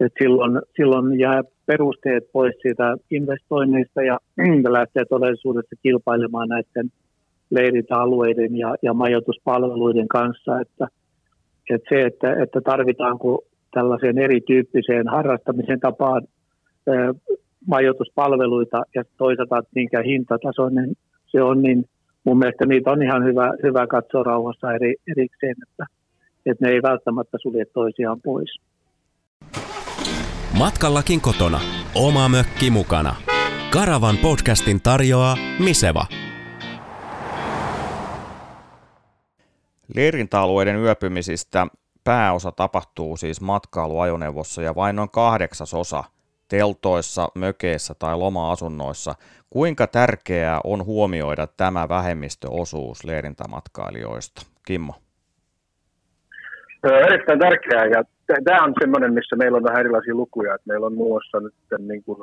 Speaker 4: Et silloin, silloin jää perusteet pois siitä investoinnista ja lähtee todellisuudessa kilpailemaan näiden leirintäalueiden ja, ja majoituspalveluiden kanssa. Että, että se, että, että tarvitaanko tällaiseen erityyppiseen harrastamisen tapaan ää, majoituspalveluita ja toisaalta minkä hintatasoinen se on, niin mun mielestä niitä on ihan hyvä, hyvä katsoa rauhassa eri, erikseen, että, että ne ei välttämättä sulje toisiaan pois.
Speaker 2: Matkallakin kotona. Oma mökki mukana. Karavan podcastin tarjoaa Miseva.
Speaker 1: Leirintäalueiden yöpymisistä pääosa tapahtuu siis matkailuajoneuvossa ja vain noin kahdeksasosa teltoissa, mökeissä tai loma-asunnoissa. Kuinka tärkeää on huomioida tämä vähemmistöosuus leirintämatkailijoista? Kimmo.
Speaker 3: Erittäin tärkeää ja tämä on semmoinen, missä meillä on vähän erilaisia lukuja, että meillä on muassa nyt niin kuin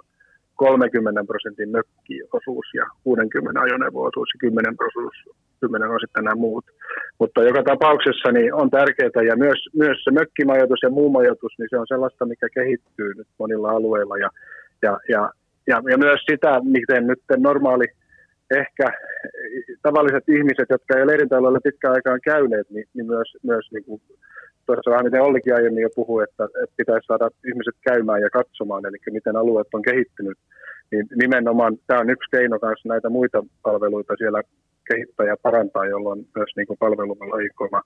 Speaker 3: 30 prosentin mökkiosuus ja 60 ajoneuvo-osuus ja 10 prosuus, 10 on sitten nämä muut. Mutta joka tapauksessa niin on tärkeää ja myös, myös se mökkimajoitus ja muu majoitus, niin se on sellaista, mikä kehittyy nyt monilla alueilla ja, ja, ja, ja, ja myös sitä, miten nyt normaali ehkä tavalliset ihmiset, jotka ei leirintäalueella pitkään aikaan käyneet, niin, niin myös, myös niin kuin tuossa vähän miten Ollikin aiemmin jo puhui, että, että pitäisi saada ihmiset käymään ja katsomaan, eli miten alueet on kehittynyt, niin nimenomaan tämä on yksi keino kanssa näitä muita palveluita siellä kehittää ja parantaa, jolloin myös niin palveluvalikoima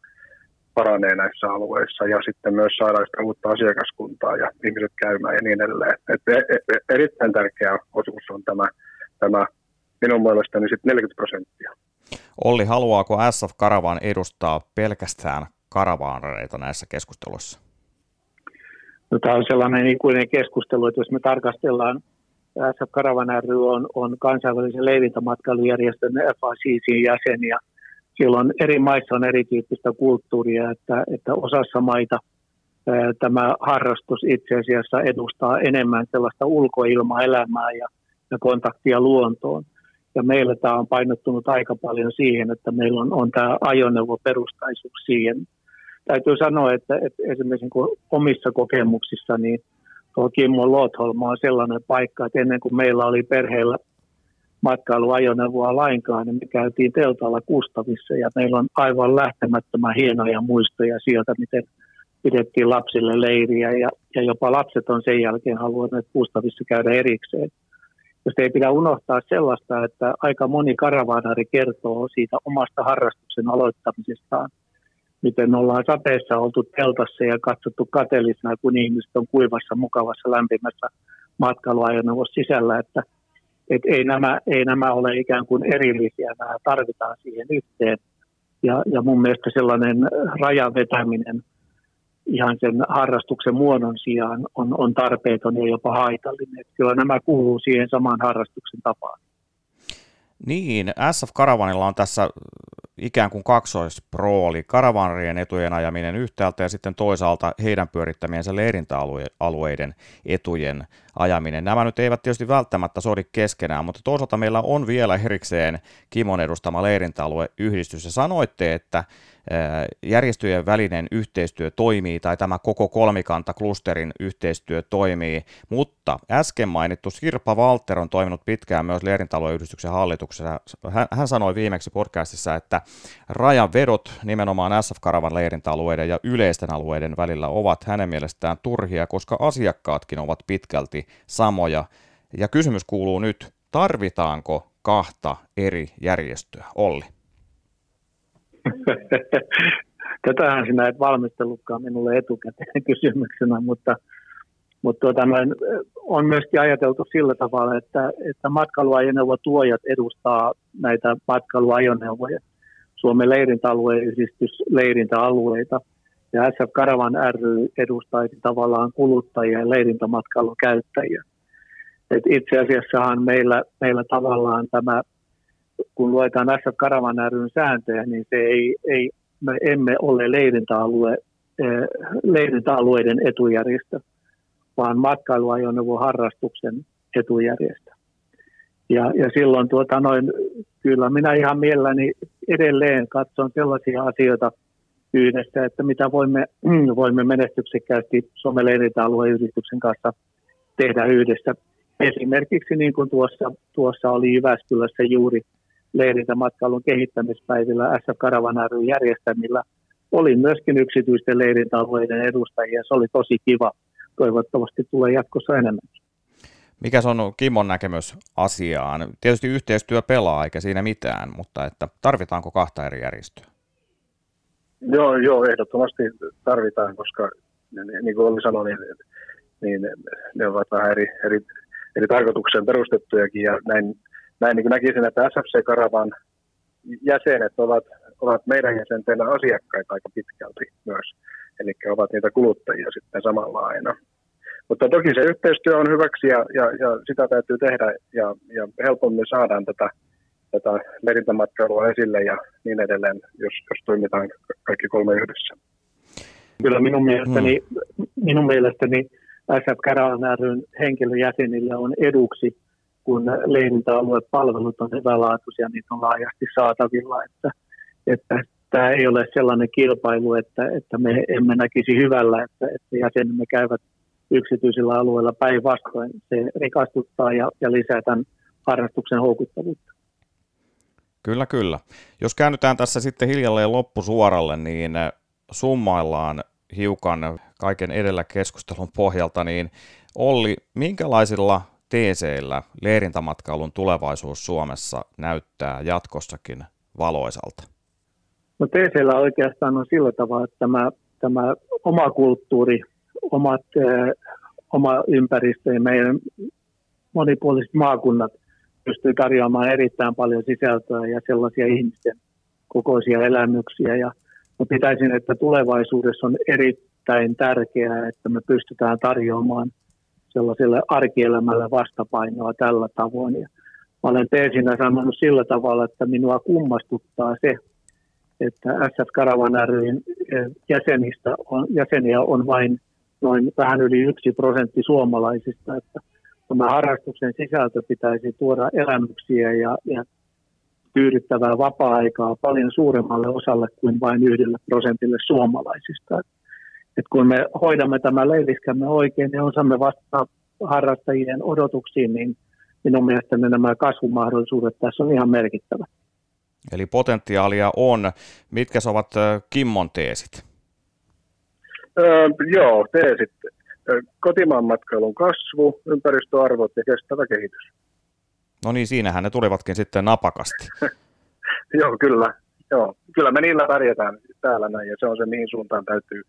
Speaker 3: paranee näissä alueissa ja sitten myös saadaan sitä uutta asiakaskuntaa ja ihmiset käymään ja niin edelleen. Et e, e, erittäin tärkeä osuus on tämä, tämä minun mielestäni sitten 40 prosenttia.
Speaker 1: Olli, haluaako SF Karavan edustaa pelkästään karavaanereita näissä keskusteluissa?
Speaker 4: No, tämä on sellainen ikuinen keskustelu, että jos me tarkastellaan, SF Karavan ry on, on kansainvälisen leivintämatkailujärjestön FICC jäsen ja silloin eri maissa on erityyppistä kulttuuria, että, että osassa maita tämä harrastus itse asiassa edustaa enemmän sellaista ulkoilmaelämää ja, ja kontaktia luontoon. Ja meillä tämä on painottunut aika paljon siihen, että meillä on, on tämä ajoneuvoperustaisuus siihen täytyy sanoa, että, että esimerkiksi niin omissa kokemuksissa, niin tuo Kimmo Lotholma on sellainen paikka, että ennen kuin meillä oli perheellä matkailuajoneuvoa lainkaan, niin me käytiin teltalla Kustavissa ja meillä on aivan lähtemättömän hienoja muistoja sieltä, miten pidettiin lapsille leiriä ja, ja jopa lapset on sen jälkeen halunneet Kustavissa käydä erikseen. Jos ei pidä unohtaa sellaista, että aika moni karavaanari kertoo siitä omasta harrastuksen aloittamisestaan – miten ollaan sateessa oltu teltassa ja katsottu kateellisena, kun ihmiset on kuivassa, mukavassa, lämpimässä matkailuajoneuvossa sisällä, että et ei, nämä, ei nämä ole ikään kuin erillisiä, nämä tarvitaan siihen yhteen. Ja, ja mun mielestä sellainen rajan vetäminen ihan sen harrastuksen muodon sijaan on, on tarpeeton ja jopa haitallinen. Että kyllä nämä kuuluu siihen samaan harrastuksen tapaan.
Speaker 1: Niin, SF Karavanilla on tässä ikään kuin kaksoisprooli, karavanrien etujen ajaminen yhtäältä ja sitten toisaalta heidän pyörittämiensä leirintäalueiden etujen ajaminen. Nämä nyt eivät tietysti välttämättä sodi keskenään, mutta toisaalta meillä on vielä erikseen Kimon edustama leirintäalueyhdistys ja sanoitte, että järjestöjen välinen yhteistyö toimii tai tämä koko kolmikanta klusterin yhteistyö toimii, mutta äsken mainittu Sirpa Walter on toiminut pitkään myös leirintäalueyhdistyksen hallituksessa. Hän, hän sanoi viimeksi podcastissa, että rajanvedot nimenomaan SF-karavan leirintäalueiden ja yleisten alueiden välillä ovat hänen mielestään turhia, koska asiakkaatkin ovat pitkälti samoja. Ja kysymys kuuluu nyt, tarvitaanko kahta eri järjestöä? Olli.
Speaker 4: Tätähän sinä et valmistellutkaan minulle etukäteen kysymyksenä, mutta, mutta tuota, noin, on myöskin ajateltu sillä tavalla, että, että matkailuajoneuvotuojat edustaa näitä matkailuajoneuvoja. Suomen leirintäalueen yhdistys leirintäalueita ja SF Karavan ry edustaisi tavallaan kuluttajia ja leirintämatkailun käyttäjiä. Et itse asiassahan meillä, meillä tavallaan tämä kun luetaan SF Karavan ryn sääntöjä, niin se ei, ei, me emme ole leirintäalue, eh, leirintäalueiden etujärjestö, vaan matkailuajoneuvoharrastuksen etujärjestö. Ja, ja silloin tuota noin, kyllä minä ihan mielelläni edelleen katson sellaisia asioita yhdessä, että mitä voimme, voimme menestyksekkäästi Suomen leirintäalueyhdistyksen kanssa tehdä yhdessä. Esimerkiksi niin kuin tuossa, tuossa oli Jyväskylässä juuri leirintämatkailun kehittämispäivillä SF Karavan järjestämillä oli myöskin yksityisten leirintäalueiden edustajia. Se oli tosi kiva. Toivottavasti tulee jatkossa enemmän.
Speaker 1: Mikä on Kimon näkemys asiaan? Tietysti yhteistyö pelaa, eikä siinä mitään, mutta että tarvitaanko kahta eri järjestöä?
Speaker 3: Joo, joo, ehdottomasti tarvitaan, koska niin kuin Olli sanoi, niin, niin ne ovat vähän eri, eri, eri tarkoitukseen perustettujakin ja näin näin niin näkisin, että SFC-karavan jäsenet ovat, ovat meidän jäsenten asiakkaita aika pitkälti myös, eli ovat niitä kuluttajia sitten samalla aina. Mutta toki se yhteistyö on hyväksi ja, ja, ja sitä täytyy tehdä ja, ja helpommin saadaan tätä, tätä leirintämatkailua esille ja niin edelleen, jos, jos toimitaan kaikki kolme yhdessä.
Speaker 4: Kyllä minun mielestäni, hmm. minun mielestäni SF Karavan henkilöjäsenille on eduksi kun leirintäaluepalvelut on hyvälaatuisia, niin on laajasti saatavilla, että, että tämä ei ole sellainen kilpailu, että, että me emme näkisi hyvällä, että, että jäsenemme käyvät yksityisillä alueilla päinvastoin. Se rikastuttaa ja, ja lisää tämän harrastuksen houkuttavuutta.
Speaker 1: Kyllä, kyllä. Jos käännytään tässä sitten hiljalleen loppusuoralle, niin summaillaan hiukan kaiken edellä keskustelun pohjalta, niin Olli, minkälaisilla TCllä leirintämatkailun tulevaisuus Suomessa näyttää jatkossakin valoisalta?
Speaker 4: No TCllä oikeastaan on sillä tavalla, että tämä, tämä oma kulttuuri, omat, äh, oma ympäristö ja meidän monipuoliset maakunnat pystyy tarjoamaan erittäin paljon sisältöä ja sellaisia ihmisten kokoisia elämyksiä. Ja mä pitäisin, että tulevaisuudessa on erittäin tärkeää, että me pystytään tarjoamaan – sellaiselle arkielämälle vastapainoa tällä tavoin. Ja mä olen teesinä sanonut sillä tavalla, että minua kummastuttaa se, että SF Karavan ryn eh, jäsenistä on, jäseniä on vain noin vähän yli yksi prosentti suomalaisista, että tämä harrastuksen sisältö pitäisi tuoda elämyksiä ja, ja tyydyttävää vapaa-aikaa paljon suuremmalle osalle kuin vain yhdelle prosentille suomalaisista. Että että kun me hoidamme tämän leiviskämme oikein ja osaamme vastata harrastajien odotuksiin, niin minun mielestäni nämä kasvumahdollisuudet tässä on ihan merkittävä.
Speaker 1: Eli potentiaalia on. Mitkä ovat Kimmon teesit?
Speaker 3: Öö, joo, teesit. Kotimaan matkailun kasvu, ympäristöarvot ja kestävä kehitys.
Speaker 1: No niin, siinähän ne tulivatkin sitten napakasti.
Speaker 3: joo, kyllä. Joo, kyllä me niillä pärjätään täällä näin ja se on se, mihin suuntaan täytyy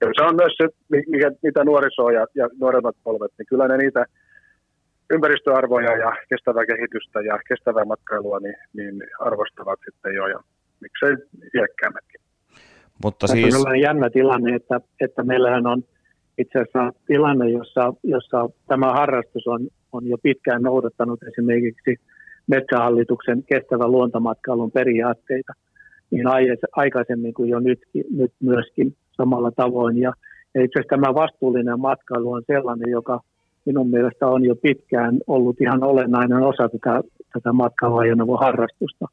Speaker 3: ja se on myös se, mikä, mitä nuoriso ja, ja nuoremmat polvet, niin kyllä ne niitä ympäristöarvoja ja kestävää kehitystä ja kestävää matkailua niin, niin arvostavat sitten jo ja miksei iäkkäämmätkin.
Speaker 4: Mutta Tässä siis... on jännä tilanne, että, että meillähän on itse asiassa tilanne, jossa, jossa tämä harrastus on, on jo pitkään noudattanut esimerkiksi Metsähallituksen kestävän luontomatkailun periaatteita, niin aikaisemmin kuin jo nyt, nyt myöskin samalla tavoin. Ja, itse asiassa tämä vastuullinen matkailu on sellainen, joka minun mielestä on jo pitkään ollut ihan olennainen osa tätä, tätä matkailuajoneuvon harrastusta.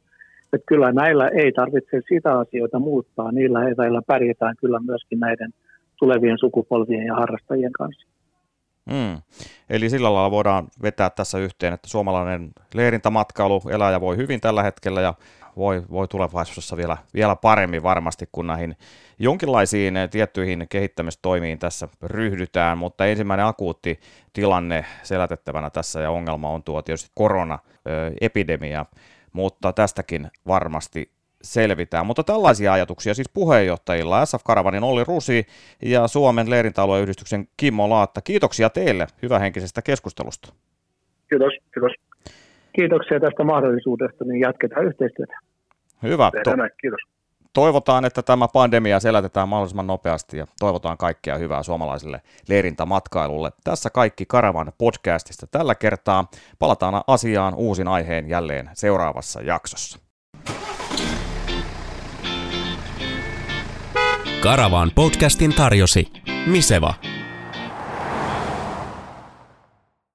Speaker 4: Että kyllä näillä ei tarvitse sitä asioita muuttaa, niillä eväillä pärjätään kyllä myöskin näiden tulevien sukupolvien ja harrastajien kanssa.
Speaker 1: Mm. Eli sillä lailla voidaan vetää tässä yhteen, että suomalainen leirintämatkailu elää ja voi hyvin tällä hetkellä ja voi, voi tulevaisuudessa vielä, vielä paremmin varmasti, kun näihin jonkinlaisiin tiettyihin kehittämistoimiin tässä ryhdytään, mutta ensimmäinen akuutti tilanne selätettävänä tässä ja ongelma on tuo tietysti koronaepidemia, mutta tästäkin varmasti selvitään. Mutta tällaisia ajatuksia siis puheenjohtajilla SF Karavanin Olli Rusi ja Suomen leirintäalueyhdistyksen Kimmo Laatta. Kiitoksia teille hyvähenkisestä keskustelusta.
Speaker 3: Kiitos, kiitos.
Speaker 4: Kiitoksia tästä mahdollisuudesta, niin jatketaan yhteistyötä.
Speaker 1: Hyvä.
Speaker 3: To- näin, kiitos.
Speaker 1: Toivotaan, että tämä pandemia selätetään mahdollisimman nopeasti ja toivotaan kaikkea hyvää suomalaiselle leirintämatkailulle. Tässä kaikki Karavan podcastista tällä kertaa. Palataan asiaan uusin aiheen jälleen seuraavassa jaksossa.
Speaker 2: Karavan podcastin tarjosi Miseva.